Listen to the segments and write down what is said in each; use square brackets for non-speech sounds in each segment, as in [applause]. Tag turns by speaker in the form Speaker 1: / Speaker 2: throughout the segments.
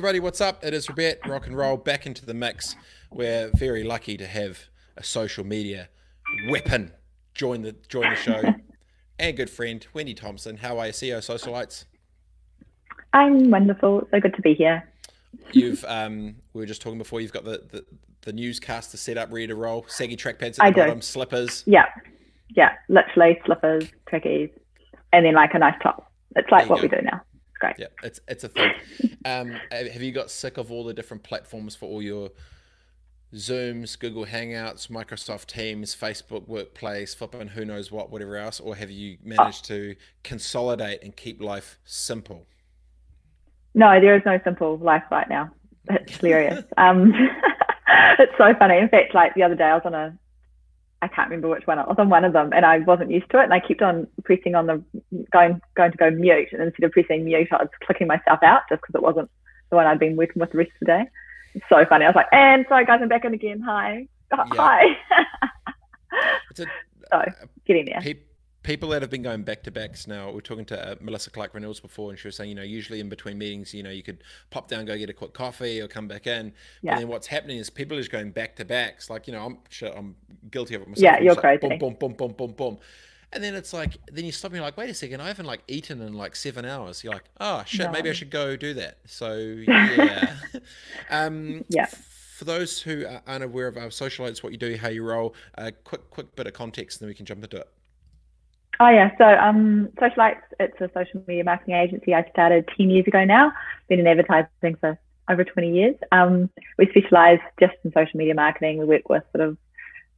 Speaker 1: Everybody, what's up? It is Robert Rock and Roll back into the mix. We're very lucky to have a social media weapon join the join the show. [laughs] and good friend Wendy Thompson. How are you, CEO Socialites?
Speaker 2: I'm wonderful. So good to be here.
Speaker 1: You've um, we were just talking before. You've got the the, the newscaster set up, ready to roll. Saggy trackpads at I the do. bottom, slippers.
Speaker 2: Yeah, yeah, literally slippers, trackies, and then like a nice top. It's like what go. we do now great.
Speaker 1: Yeah, it's it's a thing. um, have you got sick of all the different platforms for all your Zooms, Google Hangouts, Microsoft Teams, Facebook Workplace, flipping who knows what, whatever else, or have you managed to consolidate and keep life simple?
Speaker 2: No, there is no simple life right now. It's hilarious. um, [laughs] it's so funny. In fact, like the other day, I was on a I can't remember which one. I was on one of them and I wasn't used to it. And I kept on pressing on the going going to go mute. And instead of pressing mute, I was clicking myself out just because it wasn't the one I'd been working with the rest of the day. It's so funny. I was like, and sorry guys, I'm back in again. Hi. [laughs] Yeah. Hi. [laughs] a, so getting there. Pe-
Speaker 1: people that have been going back to backs now, we are talking to uh, Melissa Clark Reynolds before, and she was saying, you know, usually in between meetings, you know, you could pop down, go get a quick coffee, or come back in. Yeah. And then what's happening is people are just going back to backs. Like, you know, I'm sure I'm guilty of it myself.
Speaker 2: Yeah, you're crazy.
Speaker 1: Like, boom, boom, boom, boom, boom, boom. And then it's like, then you stop and you're like, wait a second, I haven't like eaten in like seven hours. You're like, oh shit, no. maybe I should go do that. So [laughs] yeah, [laughs] um,
Speaker 2: yeah.
Speaker 1: For those who are unaware of our socialites, what you do, how you roll, a uh, quick, quick bit of context, and then we can jump into it.
Speaker 2: Oh yeah, so um, Socialites, it's a social media marketing agency I started 10 years ago now. Been in advertising for over 20 years. Um, we specialise just in social media marketing. We work with sort of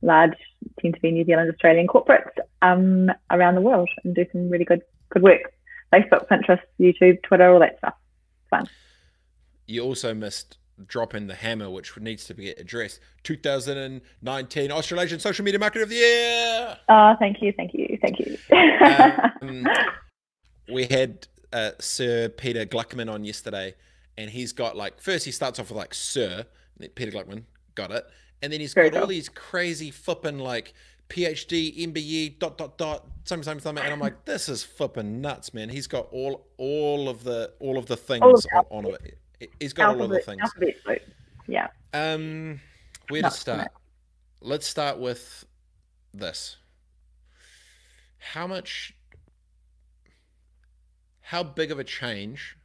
Speaker 2: large, tend to be New Zealand, Australian corporates um, around the world and do some really good good work. Facebook, Pinterest, YouTube, Twitter, all that stuff. fun.
Speaker 1: You also missed dropping the hammer, which needs to be addressed. 2019 Australasian Social Media Marketer of the Year.
Speaker 2: Oh, thank you, thank you, thank you.
Speaker 1: um, [laughs] we had uh, Sir Peter Gluckman on yesterday, and he's got like first he starts off with like Sir Peter Gluckman, got it, and then he's Very got cool. all these crazy flipping like PhD, MBE, dot dot dot, something, something, something, and I'm like, this is flipping nuts, man. He's got all all of the all of the things on, on it. He's got alphabet, lot of things.
Speaker 2: Alphabet Yeah.
Speaker 1: Um, where Not to start? Let's start with this. How much? How big of a change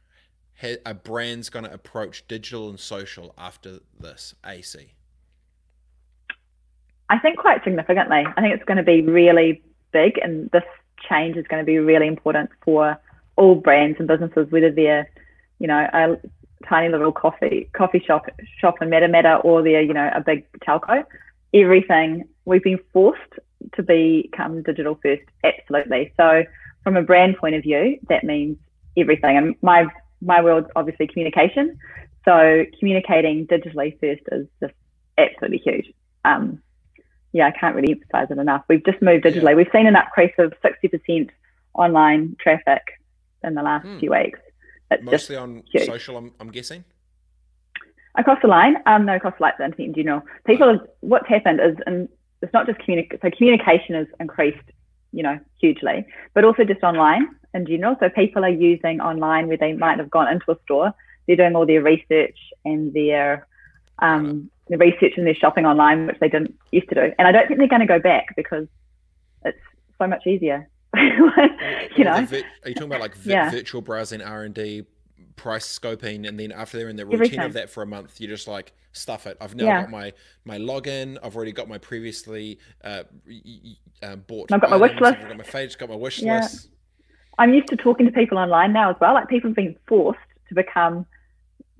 Speaker 1: a brand's going to approach digital and social after this AC?
Speaker 2: I think quite significantly. I think it's going to be really big, and this change is going to be really important for all brands and businesses, whether they're, you know, a tiny little coffee coffee shop shop in Matamata or they're you know a big telco. Everything we've been forced to become digital first, absolutely. So from a brand point of view, that means everything. And my my world's obviously communication. So communicating digitally first is just absolutely huge. Um, yeah, I can't really emphasize it enough. We've just moved digitally. Yeah. We've seen an increase of 60% online traffic in the last hmm. few weeks.
Speaker 1: It's Mostly on huge. social, I'm, I'm, guessing.
Speaker 2: Across the line, um, no, across the line, the internet in general. People, what's happened is, and it's not just communication. So communication has increased, you know, hugely, but also just online in general. So people are using online where they might have gone into a store. They're doing all their research and their um, the research and their shopping online, which they didn't used to do. And I don't think they're going to go back because it's so much easier [laughs] you know,
Speaker 1: vi- are you talking about like vi- yeah. virtual browsing R and D, price scoping, and then after they're in the routine Everything. of that for a month, you're just like stuff it. I've now yeah. got my my login. I've already got my previously uh, uh, bought.
Speaker 2: I've got items. my wish list.
Speaker 1: I've got my page. Got my wish yeah. list.
Speaker 2: I'm used to talking to people online now as well. Like people have been forced to become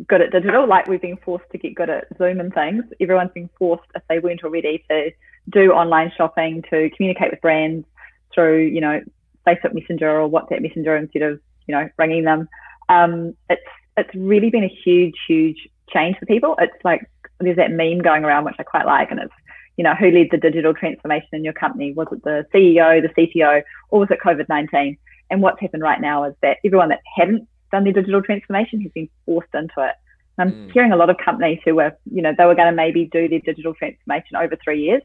Speaker 2: good at digital. Like we've been forced to get good at Zoom and things. Everyone's been forced, if they weren't already, to do online shopping, to communicate with brands, through, you know, Facebook Messenger or WhatsApp Messenger instead of, you know, ringing them. Um, it's it's really been a huge, huge change for people. It's like there's that meme going around which I quite like, and it's you know who led the digital transformation in your company? Was it the CEO, the CTO, or was it COVID nineteen? And what's happened right now is that everyone that hadn't done their digital transformation has been forced into it. And I'm mm. hearing a lot of companies who were, you know, they were going to maybe do their digital transformation over three years.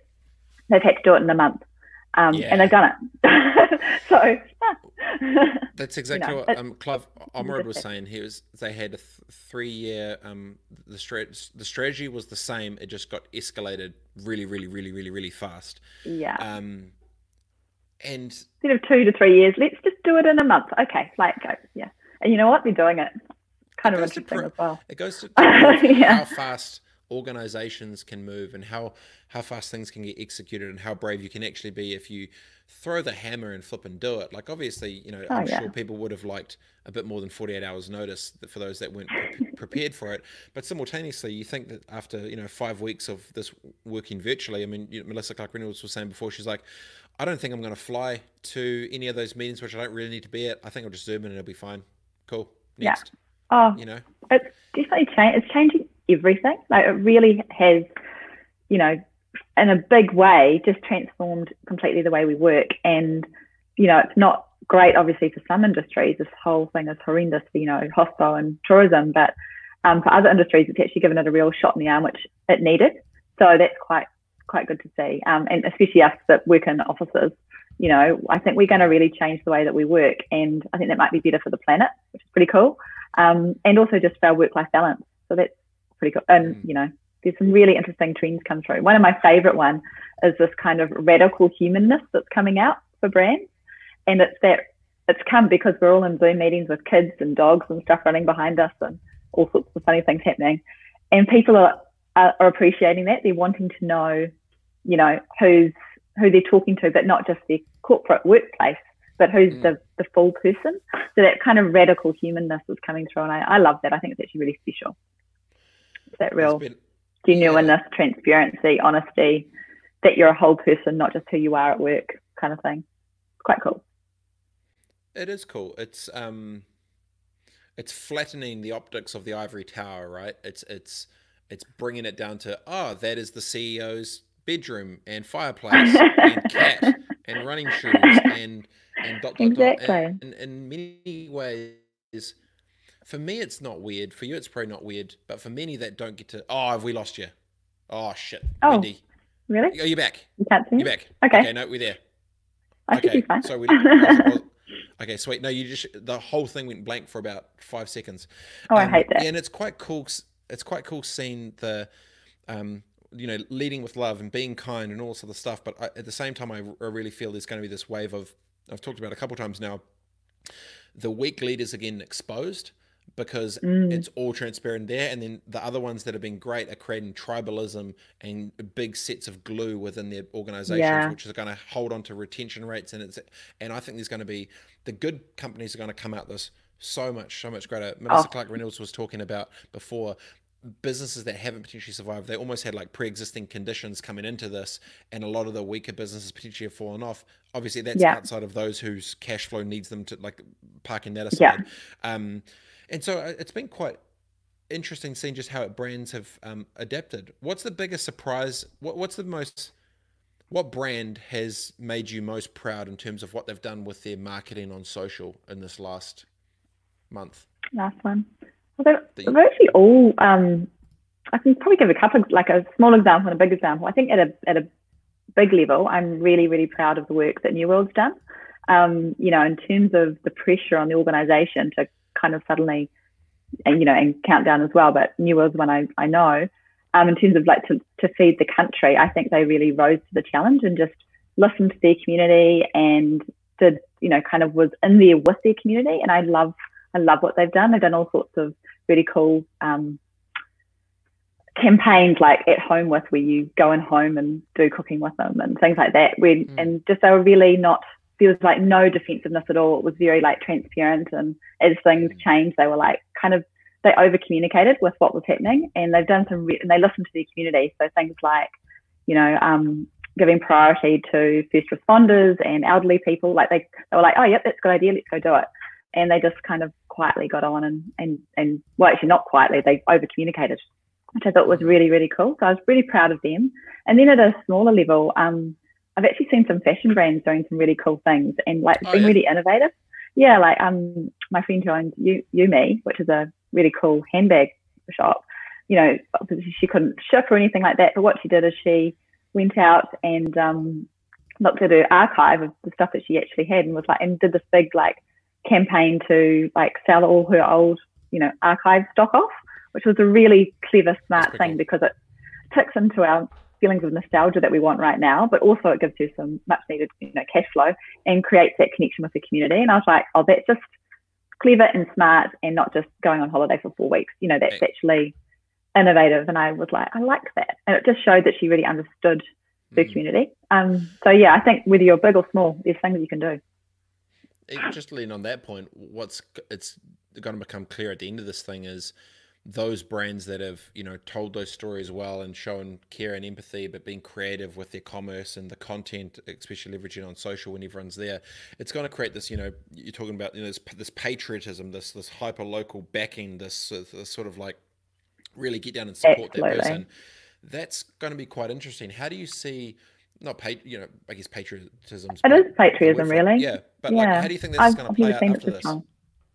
Speaker 2: They've had to do it in a month um, yeah. and they've done it. so [laughs]
Speaker 1: That's exactly you know, what um, Clive Ormerod was saying. He was they had a th- three year um, the strat- the strategy was the same. It just got escalated really, really, really, really, really fast.
Speaker 2: Yeah.
Speaker 1: Um, and
Speaker 2: instead of two to three years, let's just do it in a month. Okay, like go, yeah. And you know what? They're doing it. Kind it of interesting as well.
Speaker 1: It goes to [laughs] yeah. how fast organizations can move and how how fast things can get executed and how brave you can actually be if you throw the hammer and flip and do it. Like obviously you know oh, i'm yeah. sure people would have liked a bit more than 48 hours notice for those that weren't pre- [laughs] prepared for it. But simultaneously you think that after you know five weeks of this working virtually i mean you know, melissa clark reynolds was saying before she's like i don't think i'm going to fly to any of those meetings which i don't really need to be at. I think i'll just zoom in and it'll be fine. Cool. Next.
Speaker 2: Yeah. oh
Speaker 1: you know?
Speaker 2: it's definitely changed it's changing everything. Like it really has, you know, in a big way, just transformed completely the way we work. And, you know, it's not great, obviously, for some industries. This whole thing is horrendous for, you know, hostel and tourism. But um, for other industries, it's actually given it a real shot in the arm, which it needed. So that's quite quite good to see. Um, and especially us that work in offices, you know, I think we're going to really change the way that we work. And I think that might be better for the planet, which is pretty cool. Um, and also just for our work life balance. So that's pretty cool. And, mm. you know, there's some really interesting trends come through. One of my favorite one is this kind of radical humanness that's coming out for brands. And it's that it's come because we're all in Zoom meetings with kids and dogs and stuff running behind us and all sorts of funny things happening. And people are, are, are appreciating that. They're wanting to know, you know, who's who they're talking to, but not just their corporate workplace, but who's mm. the, the full person. So that kind of radical humanness is coming through. And I, I love that. I think it's actually really special that real been, genuineness, yeah. transparency, honesty, that you're a whole person, not just who you are at work, kind of thing. It's quite cool.
Speaker 1: It is cool. It's um, it's flattening the optics of the ivory tower, right? It's it's it's bringing it down to oh, that is the CEO's bedroom and fireplace and [laughs] cat and running shoes and and dot dot exactly. dot. And, and in many ways for me, it's not weird. For you, it's probably not weird. But for many that don't get to, oh, have we lost you? Oh shit,
Speaker 2: oh, Wendy. Really?
Speaker 1: Are you back?
Speaker 2: You can't see
Speaker 1: You're back.
Speaker 2: Okay.
Speaker 1: Okay, no, we're there.
Speaker 2: I okay, fine. so we. [laughs]
Speaker 1: okay, sweet. No, you just the whole thing went blank for about five seconds.
Speaker 2: Oh, um, I hate that.
Speaker 1: Yeah, and it's quite cool. It's quite cool seeing the, um, you know, leading with love and being kind and all sort of stuff. But I, at the same time, I, I really feel there's going to be this wave of I've talked about a couple times now. The weak leaders again exposed because mm. it's all transparent there. And then the other ones that have been great are creating tribalism and big sets of glue within their organizations, yeah. which is going to hold on to retention rates. And it's and I think there's going to be the good companies are going to come out this so much, so much greater. Melissa oh. Clark Reynolds was talking about before businesses that haven't potentially survived, they almost had like pre-existing conditions coming into this, and a lot of the weaker businesses potentially have fallen off. Obviously, that's yeah. outside of those whose cash flow needs them to like parking that aside. Yeah. Um, and so uh, it's been quite interesting seeing just how brands have um, adapted. What's the biggest surprise? What, what's the most? What brand has made you most proud in terms of what they've done with their marketing on social in this last month?
Speaker 2: Last one. Well, they're, they're actually all. Um, I can probably give a couple, like a small example and a big example. I think at a at a big level, I'm really really proud of the work that New World's done. Um, you know, in terms of the pressure on the organisation to kind of suddenly, you know, and Countdown as well. But New World's one I, I know. Um, in terms of like to, to feed the country, I think they really rose to the challenge and just listened to their community and did, you know, kind of was in there with their community. And I love, I love what they've done. They've done all sorts of really cool um, campaigns like at home with where you go in home and do cooking with them and things like that. When, mm. And just they were really not there was like no defensiveness at all. It was very like transparent, and as things mm. changed, they were like kind of they over communicated with what was happening, and they've done some re- and they listened to their community. So things like, you know, um, giving priority to first responders and elderly people. Like they they were like, oh yep, that's a good idea, let's go do it. And they just kind of quietly got on and and and well, actually not quietly, they over communicated, which I thought was really really cool. So I was really proud of them. And then at a smaller level, um, I've actually seen some fashion brands doing some really cool things and like oh, being yeah? really innovative. Yeah, like um, my friend who owned Yu Mei, which is a really cool handbag shop. You know, obviously she couldn't ship or anything like that, but what she did is she went out and um, looked at her archive of the stuff that she actually had and was like, and did this big like campaign to like sell all her old, you know, archive stock off, which was a really clever, smart thing cool. because it ticks into our feelings of nostalgia that we want right now, but also it gives you some much needed, you know, cash flow and creates that connection with the community. And I was like, oh, that's just clever and smart and not just going on holiday for four weeks. You know, that's actually innovative. And I was like, I like that. And it just showed that she really understood the mm. community. Um, so yeah, I think whether you're big or small, there's things you can do.
Speaker 1: Just lean on that point. What's it's going to become clear at the end of this thing is those brands that have you know told those stories well and shown care and empathy but being creative with their commerce and the content especially leveraging on social when everyone's there it's going to create this you know you're talking about you know this, this patriotism this this hyper local backing this, this sort of like really get down and support Absolutely. that person that's going to be quite interesting how do you see not pat, you know, I guess patriotism.
Speaker 2: It is patriotism, really.
Speaker 1: Yeah, but yeah. like, how do you think this I've, is going to play out after this? Strong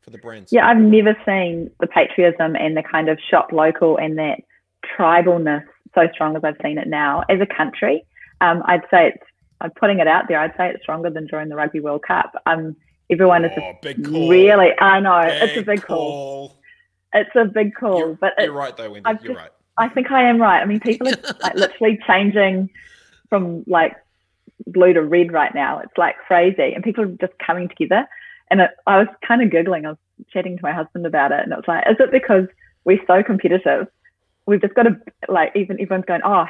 Speaker 1: for the brands?
Speaker 2: Yeah, I've never seen the patriotism and the kind of shop local and that tribalness so strong as I've seen it now as a country. Um, I'd say it's, I'm putting it out there, I'd say it's stronger than during the Rugby World Cup. Um, everyone oh, is just really, I know, big it's a big call. call. It's a big call.
Speaker 1: You're,
Speaker 2: but
Speaker 1: you're right, though, Wendy. I've you're just, right.
Speaker 2: I think I am right. I mean, people are like [laughs] literally changing from like blue to red right now. It's like crazy, and people are just coming together. And it, I was kind of giggling. I was chatting to my husband about it, and it was like, is it because we're so competitive? We've just got to like even everyone's going, oh,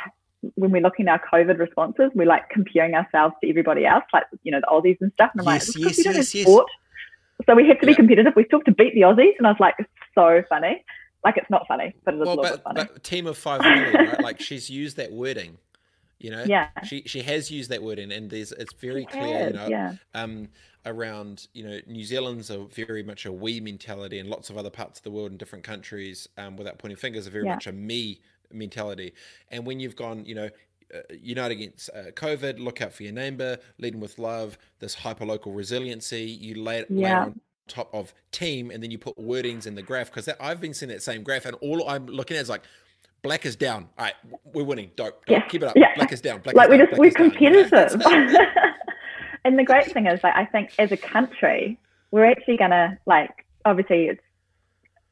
Speaker 2: when we're looking at our COVID responses, we're like comparing ourselves to everybody else, like you know the Aussies and stuff. And I'm yes, like, yes, yes, yes. Sport. So we have to be competitive. We still have to beat the Aussies, and I was like, it's so funny. Like it's not funny, but it is well, a little but, bit funny. But
Speaker 1: team of five million, right? Like she's used that wording you know
Speaker 2: yeah
Speaker 1: she she has used that word and, and there's it's very she clear has, you know yeah. um around you know new zealand's a very much a we mentality and lots of other parts of the world in different countries um without pointing fingers are very yeah. much a me mentality and when you've gone you know uh, unite against uh, COVID, look out for your neighbor, leading with love, this hyper local resiliency, you lay, yeah. on top of team, and then you put wordings in the graph because I've been seeing that same graph, and all I'm looking at is like Black is down. All right, we're winning. Dope. Dope. Yeah. Keep it up. Yeah. Black is down. Black
Speaker 2: like
Speaker 1: we
Speaker 2: just we're competitive. [laughs] [laughs] and the great thing is, like, I think as a country, we're actually gonna like. Obviously, it's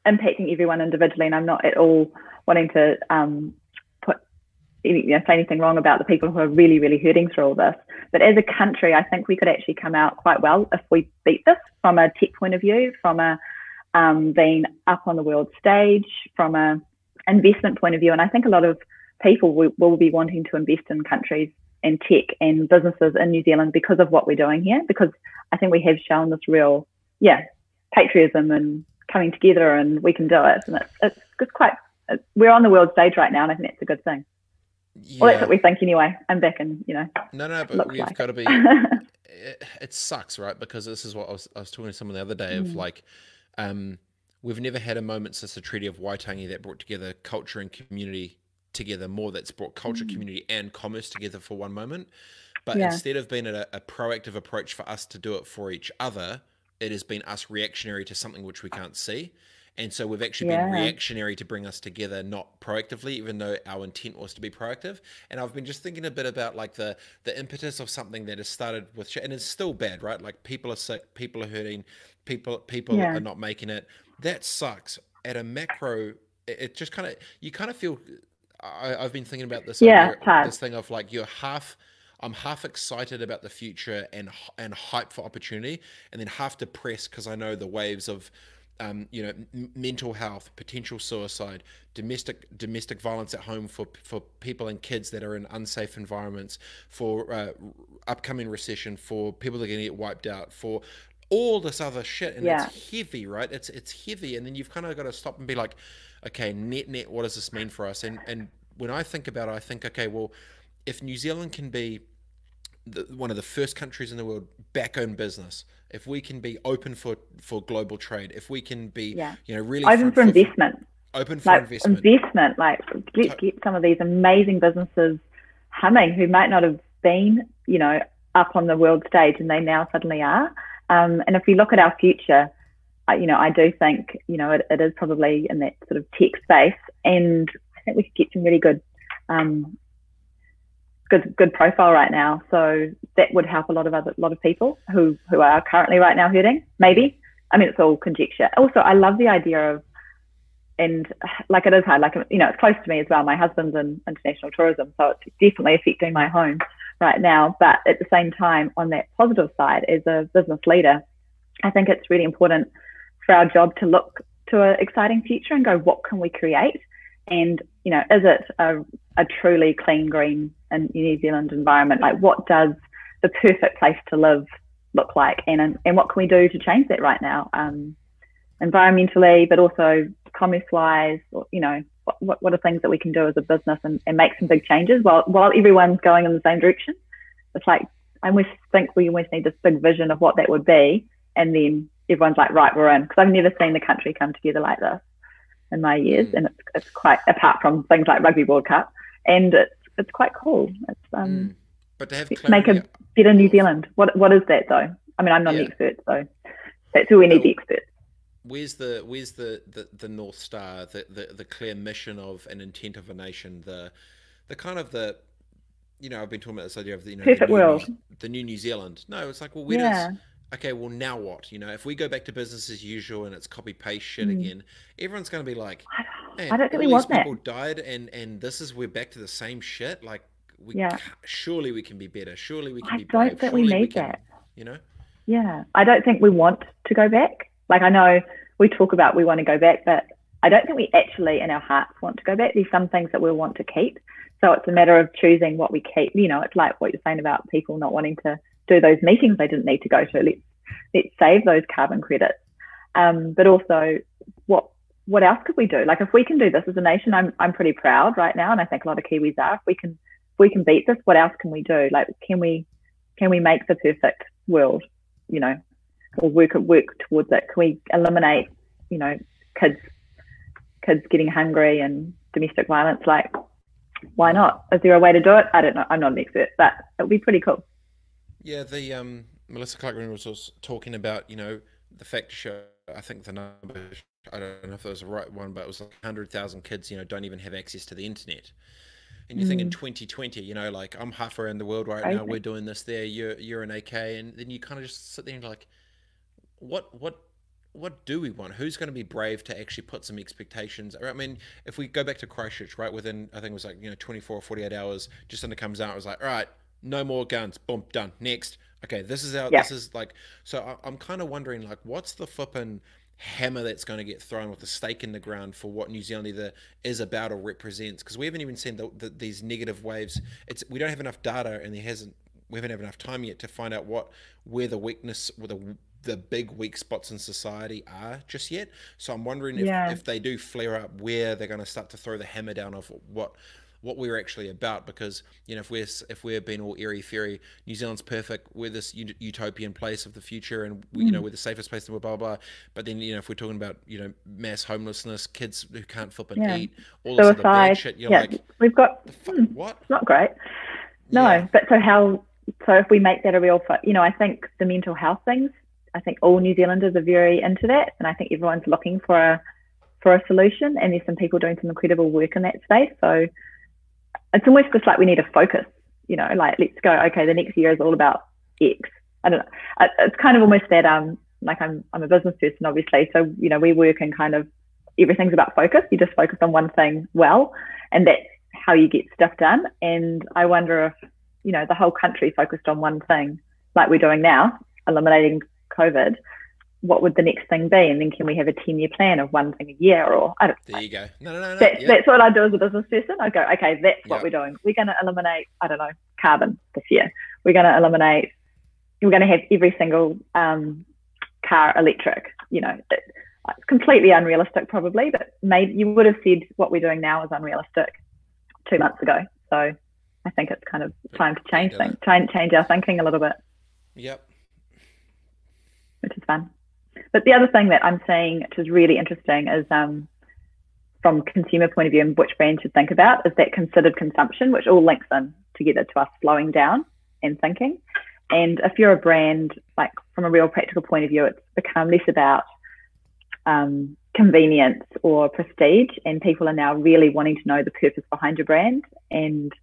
Speaker 2: impacting everyone individually, and I'm not at all wanting to um, put you know, say anything wrong about the people who are really, really hurting through all this. But as a country, I think we could actually come out quite well if we beat this from a tech point of view, from a um, being up on the world stage, from a investment point of view. And I think a lot of people will, will be wanting to invest in countries and tech and businesses in New Zealand because of what we're doing here, because I think we have shown this real, yeah, patriotism and coming together and we can do it. And it's, it's, it's quite, it's, we're on the world stage right now, and I think that's a good thing. Yeah. Well, that's what we think anyway. I'm back and, you know.
Speaker 1: No, no, but we've like got to be, [laughs] it, it, sucks, right? Because this is what I was, I was talking to someone the other day of mm. like, um, We've never had a moment since the Treaty of Waitangi that brought together culture and community together more. That's brought culture, mm. community, and commerce together for one moment. But yeah. instead of being a, a proactive approach for us to do it for each other, it has been us reactionary to something which we can't see. And so we've actually yeah. been reactionary to bring us together, not proactively, even though our intent was to be proactive. And I've been just thinking a bit about like the the impetus of something that has started with, and it's still bad, right? Like people are sick, people are hurting, people people yeah. are not making it that sucks. At a macro, it, just kind of you kind of feel. I, have been thinking about this.
Speaker 2: Yeah,
Speaker 1: this thing of like you're half. I'm half excited about the future and and hype for opportunity, and then half depressed because I know the waves of, um, you know, m- mental health, potential suicide, domestic domestic violence at home for for people and kids that are in unsafe environments, for uh, upcoming recession, for people that are going to get wiped out, for all this other shit and yeah. it's heavy right it's it's heavy and then you've kind of got to stop and be like okay net net what does this mean for us and and when i think about it i think okay well if new zealand can be the, one of the first countries in the world back own business if we can be open for for global trade if we can be yeah. you know really
Speaker 2: open for, for investment
Speaker 1: open for
Speaker 2: like
Speaker 1: investment
Speaker 2: investment like get, get some of these amazing businesses humming who might not have been you know up on the world stage and they now suddenly are um, and if we look at our future, you know, I do think, you know, it, it is probably in that sort of tech space. And I think we could get some really good um, good good profile right now. So that would help a lot of other lot of people who who are currently right now hurting. Maybe I mean it's all conjecture. Also, I love the idea of and like it is hard. Like you know, it's close to me as well. My husband's in international tourism, so it's definitely affecting my home right now. But at the same time, on that positive side, as a business leader, I think it's really important for our job to look to an exciting future and go, what can we create? And you know, is it a, a truly clean, green, and New Zealand environment? Like, what does the perfect place to live look like, and and what can we do to change that right now, um, environmentally, but also commerce-wise? You know, what, what are things that we can do as a business and, and make some big changes while while everyone's going in the same direction? It's like I almost think we always need this big vision of what that would be, and then everyone's like, right, we're in. Because I've never seen the country come together like this in my years, mm. and it's, it's quite apart from things like Rugby World Cup, and it's it's quite cool. It's um, mm.
Speaker 1: but to have
Speaker 2: make a better New Zealand. What what is that though? I mean, I'm not yeah. an expert, so that's who we need the experts.
Speaker 1: Where's the where's the, the, the north star, the, the the clear mission of an intent of a nation, the the kind of the you know I've been talking about this idea of the you know
Speaker 2: perfect
Speaker 1: the new,
Speaker 2: world,
Speaker 1: the new New Zealand. No, it's like well, where yeah. does okay, well, now what? You know, if we go back to business as usual and it's copy paste shit mm. again, everyone's going to be like,
Speaker 2: I don't think we want
Speaker 1: people
Speaker 2: that.
Speaker 1: died, and and this is we're back to the same shit. Like, we
Speaker 2: yeah.
Speaker 1: surely we can be better. Surely we can
Speaker 2: I
Speaker 1: be.
Speaker 2: I don't
Speaker 1: brave.
Speaker 2: think
Speaker 1: surely
Speaker 2: we need
Speaker 1: we can,
Speaker 2: that.
Speaker 1: You know.
Speaker 2: Yeah, I don't think we want to go back. Like I know we talk about we want to go back, but I don't think we actually in our hearts want to go back. There's some things that we want to keep. So it's a matter of choosing what we keep. You know, it's like what you're saying about people not wanting to do those meetings they didn't need to go to. Let's let's save those carbon credits. Um, but also, what what else could we do? Like, if we can do this as a nation, I'm I'm pretty proud right now, and I think a lot of Kiwis are. If we can if we can beat this, what else can we do? Like, can we can we make the perfect world? You know, or work work towards it? Can we eliminate, you know, kids kids getting hungry and domestic violence? Like, why not? Is there a way to do it? I don't know. I'm not an expert, but it would be pretty cool.
Speaker 1: Yeah, the um Melissa Clark was talking about, you know, the fact show, I think the number, I don't know if that was the right one, but it was like 100,000 kids, you know, don't even have access to the internet. And you mm. think in 2020, you know, like I'm half around the world right now, we're doing this there, you're, you're in AK, and then you kind of just sit there and like, what, what, what do we want? Who's going to be brave to actually put some expectations? I mean, if we go back to Christchurch, right, within, I think it was like, you know, 24 or 48 hours, just it comes out, it was like, all right, no more guns, boom, done, next okay, this is our, yeah. this is like, so I, am kind of wondering, like, what's the flipping hammer that's going to get thrown with the stake in the ground for what New Zealand either is about or represents? Because we haven't even seen the, the, these negative waves. It's we don't have enough data, and there hasn't we haven't had enough time yet to find out what where the weakness, where the the big weak spots in society are just yet. So I'm wondering if,
Speaker 2: yeah.
Speaker 1: if they do flare up, where they're going to start to throw the hammer down of what what we're actually about because you know if we're if we're being all airy fairy New Zealand's perfect we're this utopian place of the future and we, you know mm. we're the safest place in the world blah, blah blah but then you know if we're talking about you know mass homelessness kids who can't flip and yeah. eat all this other bad shit you're
Speaker 2: yeah.
Speaker 1: like
Speaker 2: we've got
Speaker 1: hmm, what
Speaker 2: not great no yeah. but so how so if we make that a real you know I think the mental health things I think all New Zealanders are very into that and I think everyone's looking for a for a solution and there's some people doing some incredible work in that space so it's almost just like we need a focus, you know, like let's go, okay, the next year is all about X. I don't know. It's kind of almost that, um, like I'm, I'm a business person, obviously. So, you know, we work in kind of everything's about focus. You just focus on one thing well, and that's how you get stuff done. And I wonder if, you know, the whole country focused on one thing, like we're doing now, eliminating COVID, what would the next thing be? And then can we have a 10 year plan of one thing a year? Or I don't
Speaker 1: There you go. No, no, no. no.
Speaker 2: That's, that's what I do as a business person. I go, okay, that's what yep. we're doing. We're going to eliminate, I don't know, carbon this year. We're going to eliminate, we're going to have every single um, car electric. You know, it, it's completely unrealistic probably, but maybe you would have said what we're doing now is unrealistic two months ago. So I think it's kind of time to change things, try and change our thinking a little bit.
Speaker 1: Yep.
Speaker 2: Which is fun. But the other thing that I'm seeing, which is really interesting, is um, from consumer point of view and which brands should think about is that considered consumption, which all links in together to us slowing down and thinking. And if you're a brand, like from a real practical point of view, it's become less about um, convenience or prestige, and people are now really wanting to know the purpose behind your brand. And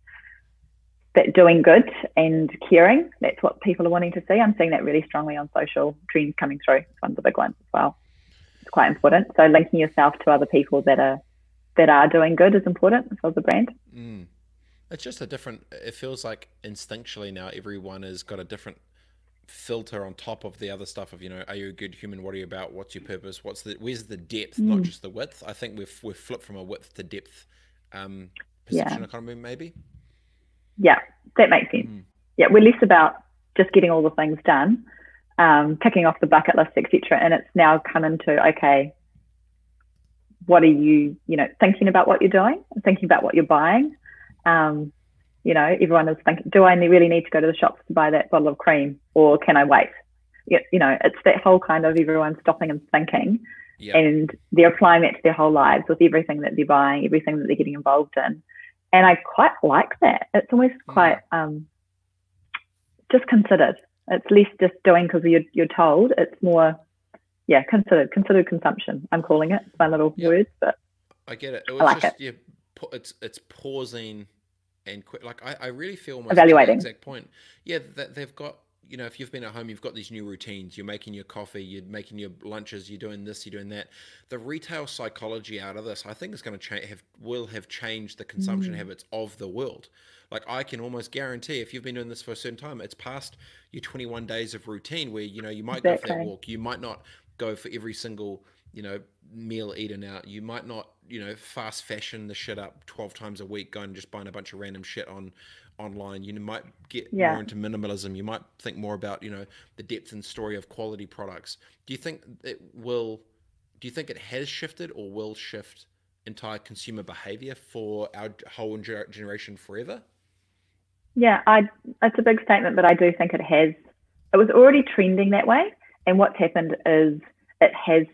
Speaker 2: that doing good and caring, that's what people are wanting to see. I'm seeing that really strongly on social trends coming through. It's one of the big ones as well. It's quite important. So linking yourself to other people that are that are doing good is important as well as a brand.
Speaker 1: Mm. It's just a different. It feels like instinctually now everyone has got a different filter on top of the other stuff of you know are you a good human what are you about what's your purpose what's the where's the depth mm. not just the width i think we've we've flipped from a width to depth um perception yeah. economy maybe
Speaker 2: yeah that makes sense mm. yeah we're less about just getting all the things done um ticking off the bucket list etc and it's now come into okay what are you you know thinking about what you're doing thinking about what you're buying um you know, everyone is thinking, do I really need to go to the shops to buy that bottle of cream or can I wait? You know, it's that whole kind of everyone stopping and thinking yep. and they're applying that to their whole lives with everything that they're buying, everything that they're getting involved in. And I quite like that. It's almost mm. quite um, just considered. It's less just doing because you're, you're told. It's more, yeah, considered, considered consumption. I'm calling it my little yep. words, but
Speaker 1: I get it.
Speaker 2: it I like
Speaker 1: just,
Speaker 2: it.
Speaker 1: Yeah, it's it's pausing and quit. Like I, I really feel almost
Speaker 2: evaluating
Speaker 1: exact point. Yeah, that they've got. You know, if you've been at home, you've got these new routines. You're making your coffee. You're making your lunches. You're doing this. You're doing that. The retail psychology out of this, I think, is going to change. Have will have changed the consumption mm. habits of the world. Like I can almost guarantee, if you've been doing this for a certain time, it's past your 21 days of routine where you know you might exactly. go for that walk. You might not go for every single you know meal eaten out. You might not you know, fast fashion the shit up 12 times a week, going and just buying a bunch of random shit on online. You might get yeah. more into minimalism. You might think more about, you know, the depth and story of quality products. Do you think it will, do you think it has shifted or will shift entire consumer behavior for our whole generation forever?
Speaker 2: Yeah, I, it's a big statement, but I do think it has. It was already trending that way. And what's happened is it has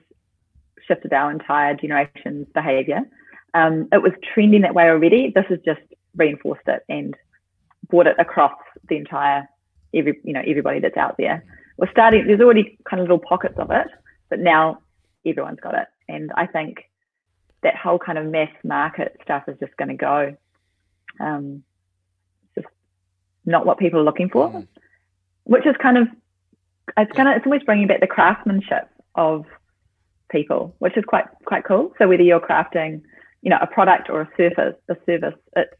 Speaker 2: shifted our entire generation's behavior. Um, it was trending that way already. This has just reinforced it and brought it across the entire every you know everybody that's out there. We're starting. There's already kind of little pockets of it, but now everyone's got it. And I think that whole kind of mass market stuff is just going to go. Um, just not what people are looking for, mm. which is kind of it's kind of it's always bringing back the craftsmanship of people, which is quite quite cool. So whether you're crafting, you know, a product or a service, a service, it's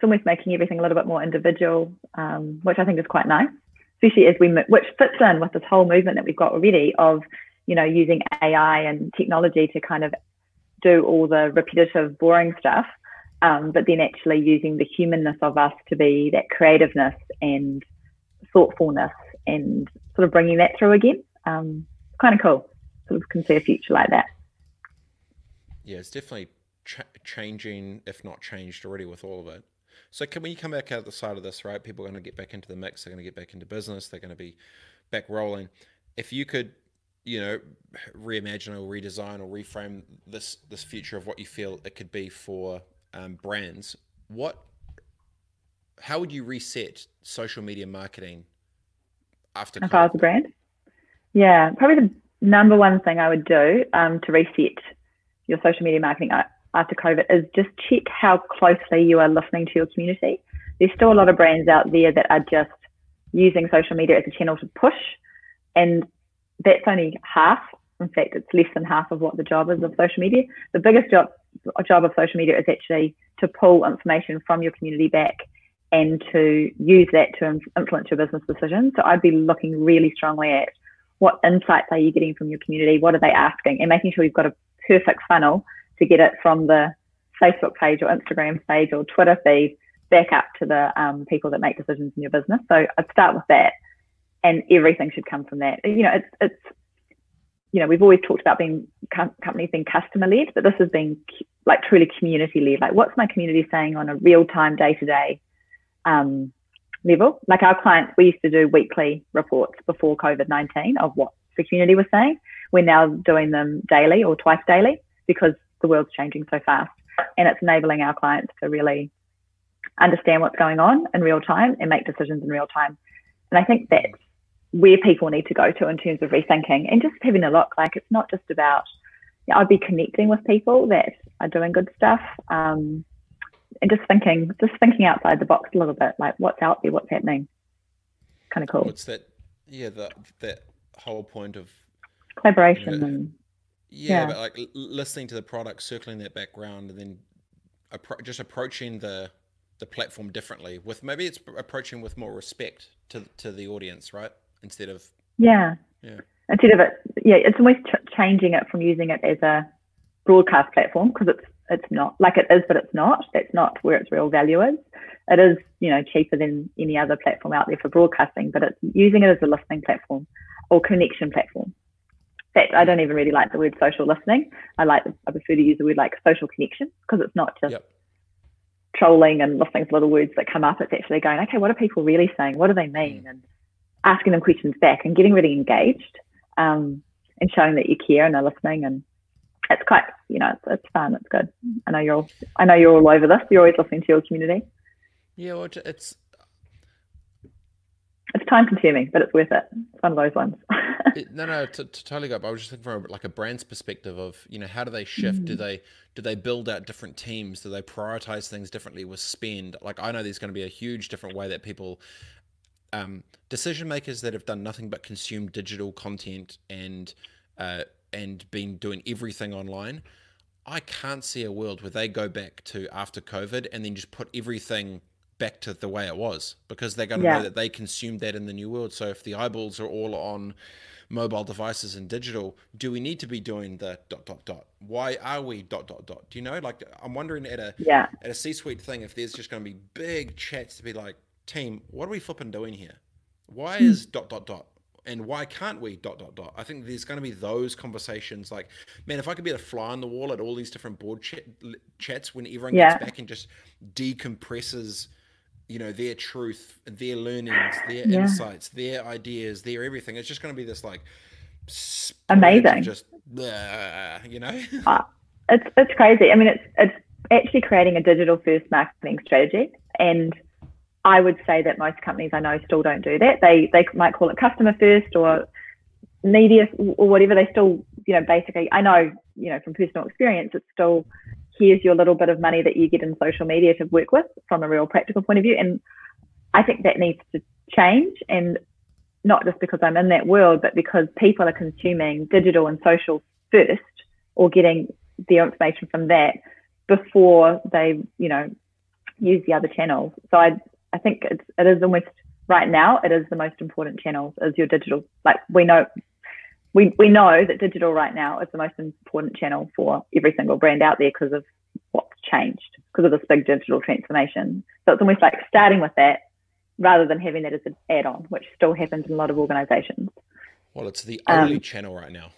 Speaker 2: it's almost making everything a little bit more individual, um, which I think is quite nice. Especially as we, which fits in with this whole movement that we've got already of, you know, using AI and technology to kind of do all the repetitive, boring stuff, um, but then actually using the humanness of us to be that creativeness and thoughtfulness and sort of bringing that through again. Um, kind of cool sort of can see a future like that.
Speaker 1: Yeah, it's definitely ch- changing, if not changed already, with all of it. So, can when you come back out the side of this, right? People are going to get back into the mix. They're going to get back into business. They're going to be back rolling. If you could, you know, reimagine or redesign or reframe this this future of what you feel it could be for um, brands, what, how would you reset social media marketing after?
Speaker 2: If I was a brand, yeah, probably the number one thing I would do um, to reset your social media marketing after COVID is just check how closely you are listening to your community. There's still a lot of brands out there that are just using social media as a channel to push, and that's only half. In fact, it's less than half of what the job is of social media. The biggest job job of social media is actually to pull information from your community back and to use that to influence your business decisions. So I'd be looking really strongly at what insights are you getting from your community? What are they asking? And making sure you've got a perfect funnel to get it from the Facebook page or Instagram page or Twitter feed back up to the um, people that make decisions in your business. So I'd start with that, and everything should come from that. You know, it's it's you know we've always talked about being com- companies being customer led, but this has been like truly community led. Like, what's my community saying on a real time, day to day level. Like our clients, we used to do weekly reports before COVID 19 of what the community was saying. We're now doing them daily or twice daily because the world's changing so fast. And it's enabling our clients to really understand what's going on in real time and make decisions in real time. And I think that's where people need to go to in terms of rethinking and just having a look. Like it's not just about, you know, I'd be connecting with people that are doing good stuff. Um, and just thinking, just thinking outside the box a little bit, like what's out there, what's happening. Kind of cool.
Speaker 1: What's that? Yeah, that that whole point of
Speaker 2: collaboration you know, and
Speaker 1: yeah, yeah, but like listening to the product, circling that background, and then appro- just approaching the the platform differently with maybe it's approaching with more respect to to the audience, right? Instead of
Speaker 2: yeah, yeah. Instead of it, yeah, it's almost ch- changing it from using it as a broadcast platform because it's it's not like it is, but it's not. That's not where its real value is. It is, you know, cheaper than any other platform out there for broadcasting, but it's using it as a listening platform or connection platform. Fact, I don't even really like the word social listening. I like I prefer to use the word like social connection because it's not just yep. trolling and listening to little words that come up. It's actually going, okay, what are people really saying? What do they mean? Mm. And asking them questions back and getting really engaged um, and showing that you care and are listening and it's quite you know it's, it's fun it's good i know you're all i know you're all over this you're always listening to your community
Speaker 1: yeah well, it's
Speaker 2: it's time consuming but it's worth it. It's one of those ones. [laughs]
Speaker 1: It, no no to, to totally go i was just thinking from like a brand's perspective of you know how do they shift? Mm. do they do they build out different teams? Do they prioritize things differently with spend? Like i know there's going to be a huge different way that people um, decision makers that have done nothing but consume digital content and uh, and been doing everything online, I can't see a world where they go back to after COVID and then just put everything back to the way it was because they're going to yeah. know that they consumed that in the new world. So if the eyeballs are all on mobile devices and digital, do we need to be doing the dot dot dot? Why are we dot dot dot? Do you know? Like I'm wondering at a
Speaker 2: yeah.
Speaker 1: at a C-suite thing if there's just going to be big chats to be like, team, what are we flipping doing here? Why hmm. is dot dot dot? and why can't we dot dot dot i think there's going to be those conversations like man if i could be a fly on the wall at all these different board ch- chats when everyone yeah. gets back and just decompresses you know their truth their learnings their yeah. insights their ideas their everything it's just going to be this like
Speaker 2: amazing
Speaker 1: just uh, you know [laughs]
Speaker 2: uh, it's it's crazy i mean it's it's actually creating a digital first marketing strategy and I would say that most companies I know still don't do that. They they might call it customer first or media or whatever. They still, you know, basically I know, you know, from personal experience, it's still here's your little bit of money that you get in social media to work with from a real practical point of view. And I think that needs to change and not just because I'm in that world, but because people are consuming digital and social first or getting their information from that before they, you know, use the other channels. So I I think it's it is almost right now it is the most important channels is your digital. Like we know we we know that digital right now is the most important channel for every single brand out there because of what's changed because of this big digital transformation. So it's almost like starting with that rather than having that as an add-on, which still happens in a lot of organizations.
Speaker 1: Well, it's the only um, channel right now.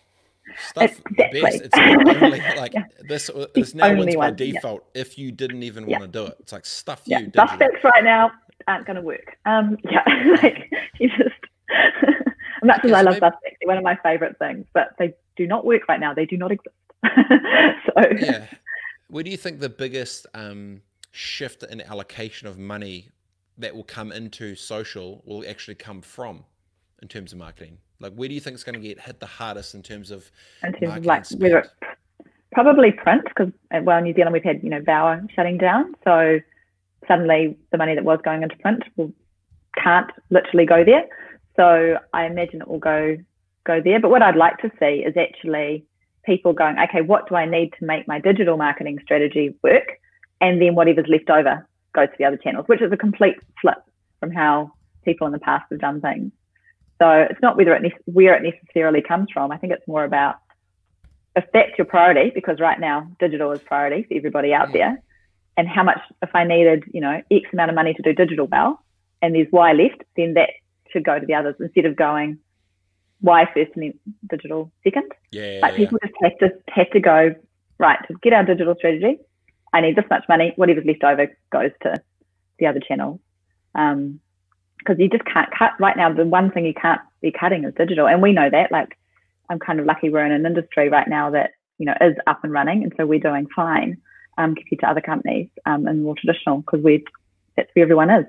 Speaker 2: Stuff exactly. best.
Speaker 1: It's only [laughs] like yeah. this. This now wins by default. Yeah. If you didn't even yeah. want to do it, it's like stuff you. Do.
Speaker 2: Stuff that's right now aren't going to work. Um, yeah, [laughs] like you just. [laughs] much as I love maybe, they're one of my favorite things, but they do not work right now. They do not exist. [laughs] so
Speaker 1: yeah, [laughs] where do you think the biggest um, shift in allocation of money that will come into social will actually come from in terms of marketing? Like, where do you think it's going to get hit the hardest in terms of in terms of like whether
Speaker 2: probably print because well in New Zealand we've had you know Bauer shutting down, so suddenly the money that was going into print will, can't literally go there. So I imagine it will go go there. But what I'd like to see is actually people going, okay, what do I need to make my digital marketing strategy work? And then whatever's left over goes to the other channels, which is a complete flip from how people in the past have done things. So it's not whether it ne- where it necessarily comes from. I think it's more about if that's your priority, because right now digital is priority for everybody out mm. there, and how much if I needed, you know, X amount of money to do digital well, and there's Y left, then that should go to the others instead of going why first and then digital second.
Speaker 1: Yeah.
Speaker 2: Like people just have to have to go, right, to get our digital strategy, I need this much money, whatever's left over goes to the other channels. Um, because you just can't cut right now. The one thing you can't be cutting is digital, and we know that. Like, I'm kind of lucky we're in an industry right now that you know is up and running, and so we're doing fine um, compared to other companies um, and more traditional because we that's where everyone is.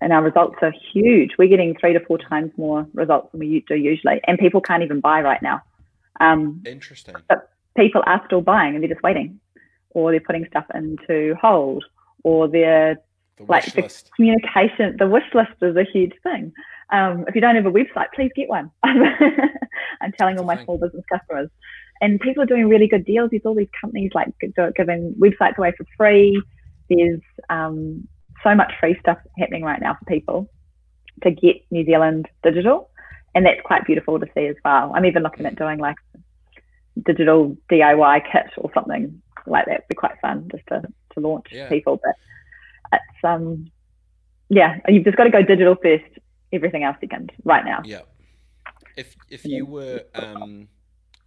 Speaker 2: And our results are huge. We're getting three to four times more results than we do usually, and people can't even buy right now. Um,
Speaker 1: Interesting.
Speaker 2: But people are still buying, and they're just waiting. or they're putting stuff into hold, or they're
Speaker 1: The
Speaker 2: like the
Speaker 1: list.
Speaker 2: communication. The wish list is a huge thing. Um, if you don't have a website, please get one. [laughs] I'm telling all my small business customers. And people are doing really good deals. There's all these companies like giving websites away for free. There's um, so much free stuff happening right now for people to get New Zealand digital. And that's quite beautiful to see as well. I'm even looking at doing like digital DIY kit or something like that. It'd be quite fun just to, to launch
Speaker 1: Yeah.
Speaker 2: people. But it's um yeah, you've just got to go digital first, everything else second right now.
Speaker 1: Yeah. If if you were um,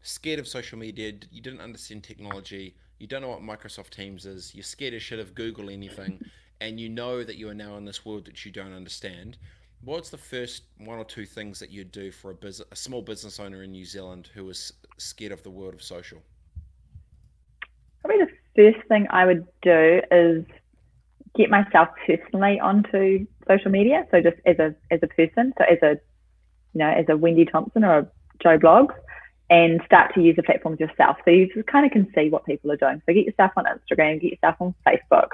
Speaker 1: scared of social media, you didn't understand technology, you don't know what Microsoft Teams is, you're scared as shit of Google anything, and you know that you are now in this world that you don't understand. What's the first one or two things that you'd do for a a small business owner in New Zealand who is scared of the world of social?
Speaker 2: Probably the first thing I would do is get myself personally onto social media. So just as a as a person, so as a you know as a Wendy Thompson or a Joe Bloggs, and start to use the platforms yourself. So you just kind of can see what people are doing. So get yourself on Instagram, get yourself on Facebook,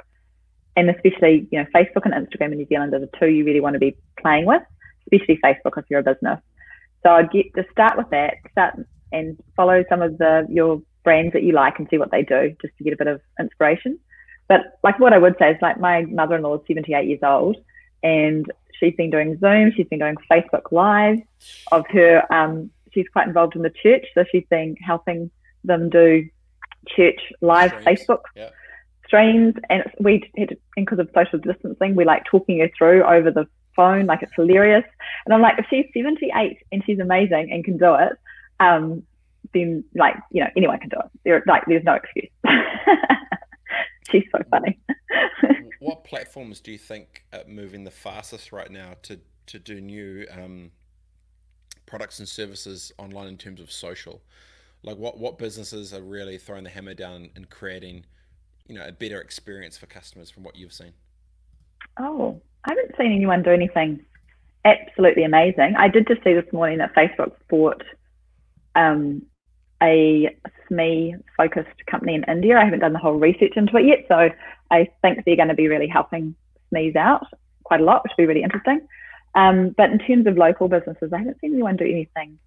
Speaker 2: and especially you know Facebook and Instagram in New Zealand are the two you really want to be playing with, especially Facebook if you're a business. So I'd get to start with that, start and follow some of the your brands that you like and see what they do, just to get a bit of inspiration. But like what I would say is like my mother-in-law is 78 years old, and she's been doing Zoom, she's been doing Facebook Live of her. Um, she's quite involved in the church, so she's been helping them do church live
Speaker 1: Streams.
Speaker 2: Facebook
Speaker 1: Yeah.
Speaker 2: Streams, and we had because of social distancing, we like talking her through over the phone, like it's hilarious. And I'm like, if she's 78 and she's amazing and can do it, um, then like you know anyone can do it. There, like there's no excuse. [laughs] she's so funny.
Speaker 1: what platforms do you think are moving the fastest right now to to do new um, products and services online in terms of social? Like what what businesses are really throwing the hammer down and creating, you know, a better experience for customers from what you've seen?
Speaker 2: Oh, I haven't seen anyone do anything absolutely amazing. I did just see this morning that Facebook bought um, a SME focused company in India. I haven't done the whole research into it yet, so I think they're going to be really helping SMEs out quite a lot, which will be really interesting. Um, but in terms of local businesses, I haven't seen anyone do anything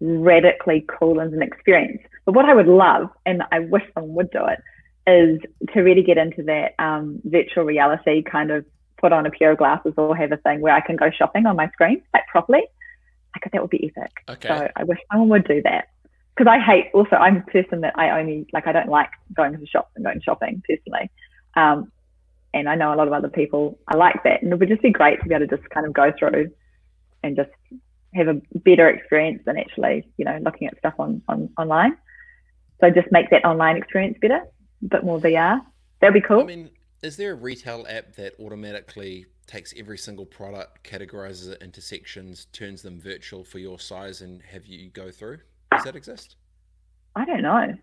Speaker 2: radically cool as an experience. But what I would love, and I wish someone would do it, is to really get into that um, virtual reality kind of put on a pair of glasses or have a thing where I can go shopping on my screen like properly. Like that would be epic.
Speaker 1: Okay.
Speaker 2: So I wish someone would do that. Because I hate also I'm a person that I only like I don't like going to the shops and going shopping personally. Um, and I know a lot of other people I like that. And it would just be great to be able to just kind of go through and just have a better experience than actually, you know, looking at stuff on, on online. So just make that online experience better, a bit more VR. That'd be cool.
Speaker 1: I mean, is there a retail app that automatically takes every single product, categorizes it into sections, turns them virtual for your size, and have you go through? Does that exist?
Speaker 2: I don't know.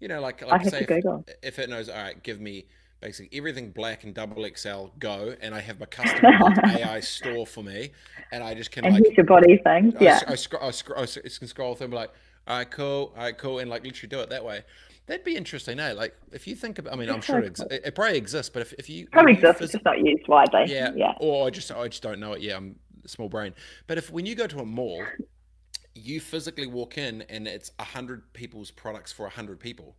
Speaker 1: You know, like
Speaker 2: I
Speaker 1: like
Speaker 2: have
Speaker 1: say if, if it knows, all right, give me basically everything black and double XL, go, and I have my custom AI [laughs] store for me, and I just can
Speaker 2: And
Speaker 1: like
Speaker 2: your body thing.
Speaker 1: I,
Speaker 2: Yeah.
Speaker 1: s- I, scroll, I, scroll, I can scroll through and be like, all right, cool, all right, cool, and like literally do it that way. That'd be interesting, eh? Like if you think about, I mean, I'm sure it, it, probably exists, but if, if you
Speaker 2: Probably exists, it's just not used widely.
Speaker 1: yeah,
Speaker 2: Yeah.
Speaker 1: or I just I just don't know it. Yeah, I'm small brain. But if when you go to a mall, you physically walk in and it's a hundred people's products for a hundred people.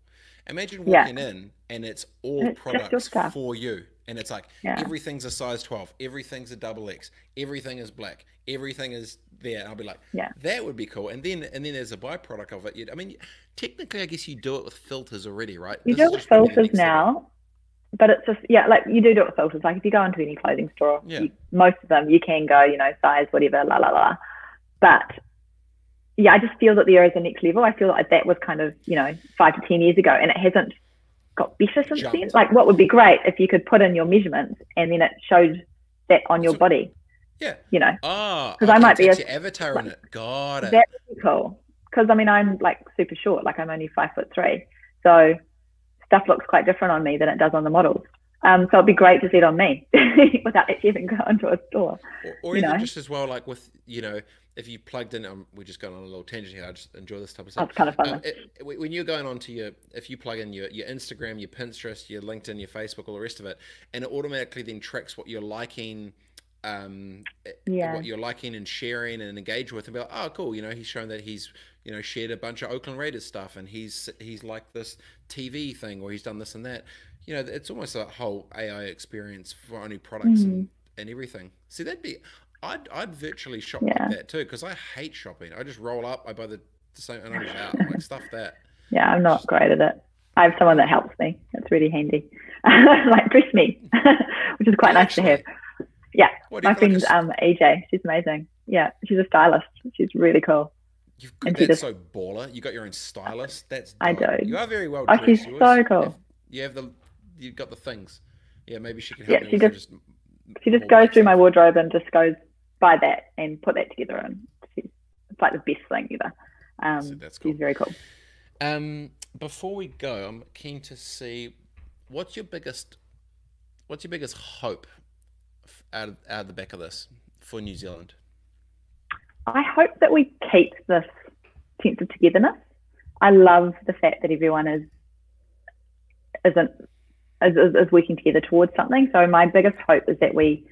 Speaker 1: Imagine
Speaker 2: Yeah.
Speaker 1: walking in and it's all
Speaker 2: it's
Speaker 1: products for you, and it's like
Speaker 2: Yeah.
Speaker 1: everything's a size twelve, everything's a double X, everything is black, everything is there. And I'll be like,
Speaker 2: Yeah.
Speaker 1: that would be cool. And then and then there's a byproduct of it. I mean, technically, I guess you do it with filters already, right?
Speaker 2: You
Speaker 1: This
Speaker 2: do it with
Speaker 1: just bringing it
Speaker 2: filters now, but it's just yeah, like you do do it with filters. Like if you go into any clothing store,
Speaker 1: Yeah.
Speaker 2: you, most of them you can go, you know, size whatever, la la la. But yeah, I just feel that there is a next level. I feel like that was kind of you know five to ten years ago, and it hasn't got better since then. Like what would be great if you could put in your measurements and then it showed that on your
Speaker 1: So-
Speaker 2: body.
Speaker 1: Yeah.
Speaker 2: You know,
Speaker 1: Ah,
Speaker 2: 'Cause I might be
Speaker 1: it's
Speaker 2: a-
Speaker 1: your avatar in it. Got it.
Speaker 2: that would be cool. Because I mean, I'm like super short. Like I'm only five foot three, so stuff looks quite different on me than it does on the models. Um, so it'd be great to see it on me [laughs] without actually even going to a store.
Speaker 1: or, or
Speaker 2: you
Speaker 1: even
Speaker 2: know.
Speaker 1: just as well like with you know if you plugged in, um, we're just going on a little tangent here. I just enjoy this type of stuff.
Speaker 2: That's kind of fun.
Speaker 1: Um, it, when you're going on to your, if you plug in your, your Instagram, your Pinterest, your LinkedIn, your Facebook, all the rest of it, and it automatically then tracks what you're liking, um, yeah. what you're liking and sharing and engage with, and be like, oh, cool. You know, he's shown that he's, you know, shared a bunch of Oakland Raiders stuff, and he's he's like this TV thing, or he's done this and that. You know, it's almost a whole AI experience for only products mm-hmm. and, and everything. See, that'd be I'd I'd virtually shop yeah. like that too because I hate shopping. I just roll up, I buy the, the same, and I'm out. like stuff that.
Speaker 2: Yeah, I'm not great at it. I have someone that helps me. It's really handy. [laughs] like dress me, [laughs] which is quite nice to have. Yeah, my friend like a... um AJ, she's amazing. Yeah, she's a stylist. She's really cool.
Speaker 1: You've got, that's just... so baller. You got your own stylist. That's
Speaker 2: I do.
Speaker 1: You are very well
Speaker 2: dressed. Oh, she's so cool.
Speaker 1: Have, you have the you've got the things. Yeah, maybe she can help
Speaker 2: yeah, she just, just she just goes through my wardrobe and just goes buy that and put that together and it's like the best thing ever. Um, so that's cool. She's very cool.
Speaker 1: Um, before we go, I'm keen to see what's your biggest what's your biggest hope out of, out of the back of this for New Zealand?
Speaker 2: I hope that we keep this sense of togetherness. I love the fact that everyone is isn't is, is, is working together towards something. So my biggest hope is that we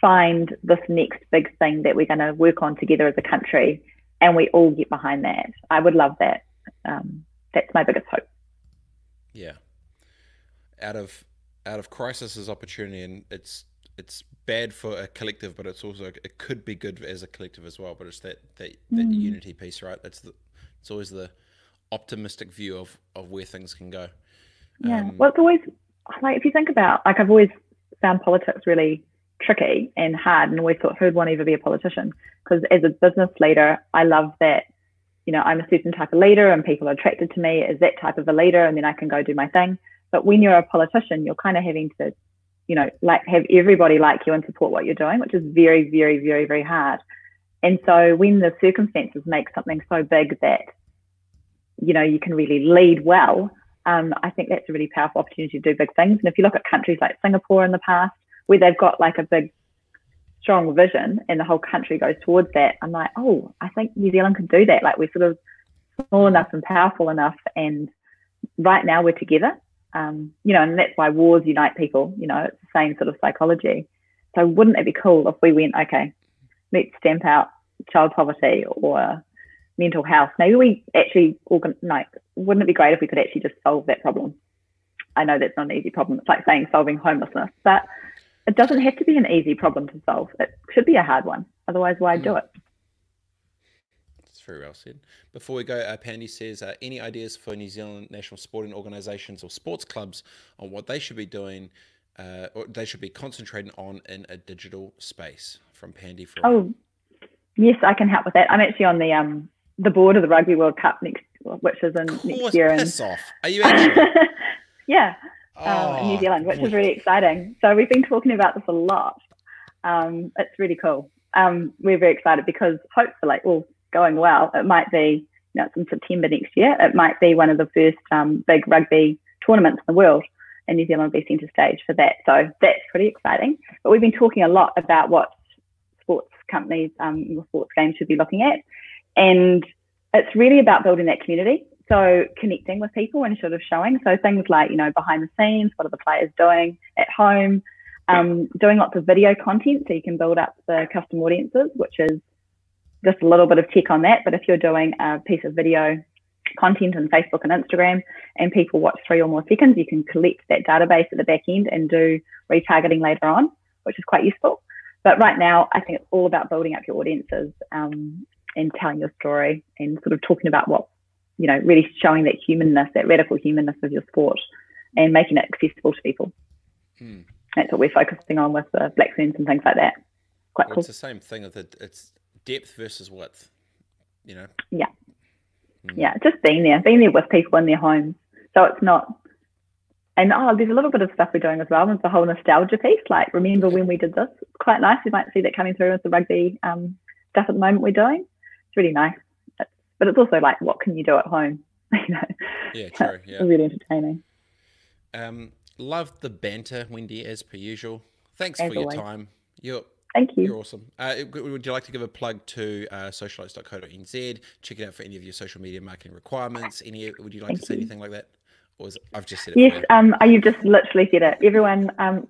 Speaker 2: find this next big thing that we're going to work on together as a country and we all get behind that. I would love that. Um, that's my biggest hope.
Speaker 1: Yeah. Out of out of crisis is opportunity and it's it's bad for a collective but it's also it could be good as a collective as well but it's that that, that mm. unity piece right it's the it's always the optimistic view of of where things can go
Speaker 2: yeah um, well it's always like if you think about like i've always found politics really tricky and hard and always thought who'd want to ever be a politician? Because as a business leader i love that you know i'm a certain type of leader and people are attracted to me as that type of a leader and then i can go do my thing. But when you're a politician you're kind of having to you know like have everybody like you and support what you're doing which is very very very very hard. And so when the circumstances make something so big that you know you can really lead well um, i think that's a really powerful opportunity to do big things. And if you look at countries like singapore in the past where they've got like a big strong vision and the whole country goes towards that, I'm like, oh, I think New Zealand can do that. Like we're sort of small enough and powerful enough, and right now we're together. Um, you know, and that's why wars unite people. You know, it's the same sort of psychology. So wouldn't it be cool if we went, okay, let's stamp out child poverty or mental health? Maybe we actually organ- like, wouldn't it be great if we could actually just solve that problem? I know that's not an easy problem. It's like saying solving homelessness, but it doesn't have to be an easy problem to solve. It should be a hard one. Otherwise, why do it?
Speaker 1: That's very well said. Before we go, uh, Pandy says, uh, any ideas for New Zealand national sporting organisations or sports clubs on what they should be doing uh, or they should be concentrating on in a digital space? From Pandy. For
Speaker 2: oh, yes, I can help with that. I'm actually on the um the board of the Rugby World Cup next, which is in next year.
Speaker 1: Piss and... off! Are you actually? [laughs]
Speaker 2: yeah, oh, in New oh, Zealand, which boy. is really exciting. So we've been talking about this a lot. Um, it's really cool. Um, we're very excited because hopefully, well, going well, it might be, you know, it's in September next year. It might be one of the first um, big rugby tournaments in the world, and New Zealand will be centre stage for that. So that's pretty exciting. But we've been talking a lot about what sports companies, um, sports games should be looking at, and it's really about building that community. So connecting with people and sort of showing. So things like, you know, behind the scenes, what are the players doing at home, um, doing lots of video content so you can build up the custom audiences, which is just a little bit of tech on that. But if you're doing a piece of video content on Facebook and Instagram and people watch three or more seconds, you can collect that database at the back end and do retargeting later on, which is quite useful. But right now, I think it's all about building up your audiences um, and telling your story and sort of talking about what you know, really showing that humanness, that radical humanness of your sport and making it accessible to people. Hmm. That's what we're focusing on with the black ferns and things like that. Quite well, cool.
Speaker 1: It's the same thing. Of the it's depth versus width, you know?
Speaker 2: Yeah. Hmm. Yeah, just being there, being there with people in their homes. So it's not, and oh, there's a little bit of stuff we're doing as well with the whole nostalgia piece. Like, remember when we did this? It's quite nice. You might see that coming through with the rugby um, stuff at the moment we're doing. It's really nice but it's also like, what can you do at home? [laughs] you know,
Speaker 1: yeah, true. Yeah,
Speaker 2: really entertaining.
Speaker 1: Um, love the banter, Wendy, as per usual. Thanks as for always. your time. You're
Speaker 2: Thank you.
Speaker 1: You're awesome. Uh, would you like to give a plug to uh, socialites.co.nz? Check it out for any of your social media marketing requirements. Any? Would you like
Speaker 2: Thank
Speaker 1: to say
Speaker 2: you.
Speaker 1: anything like that? Or is it, I've just said it.
Speaker 2: Yes, um, you've just literally said it. Everyone, um,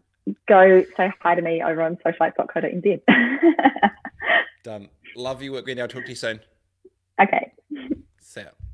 Speaker 2: go say hi to me over on socialites.co.nz. [laughs]
Speaker 1: Done. Love your work, Wendy. I'll talk to you soon.
Speaker 2: okay.
Speaker 1: Ya.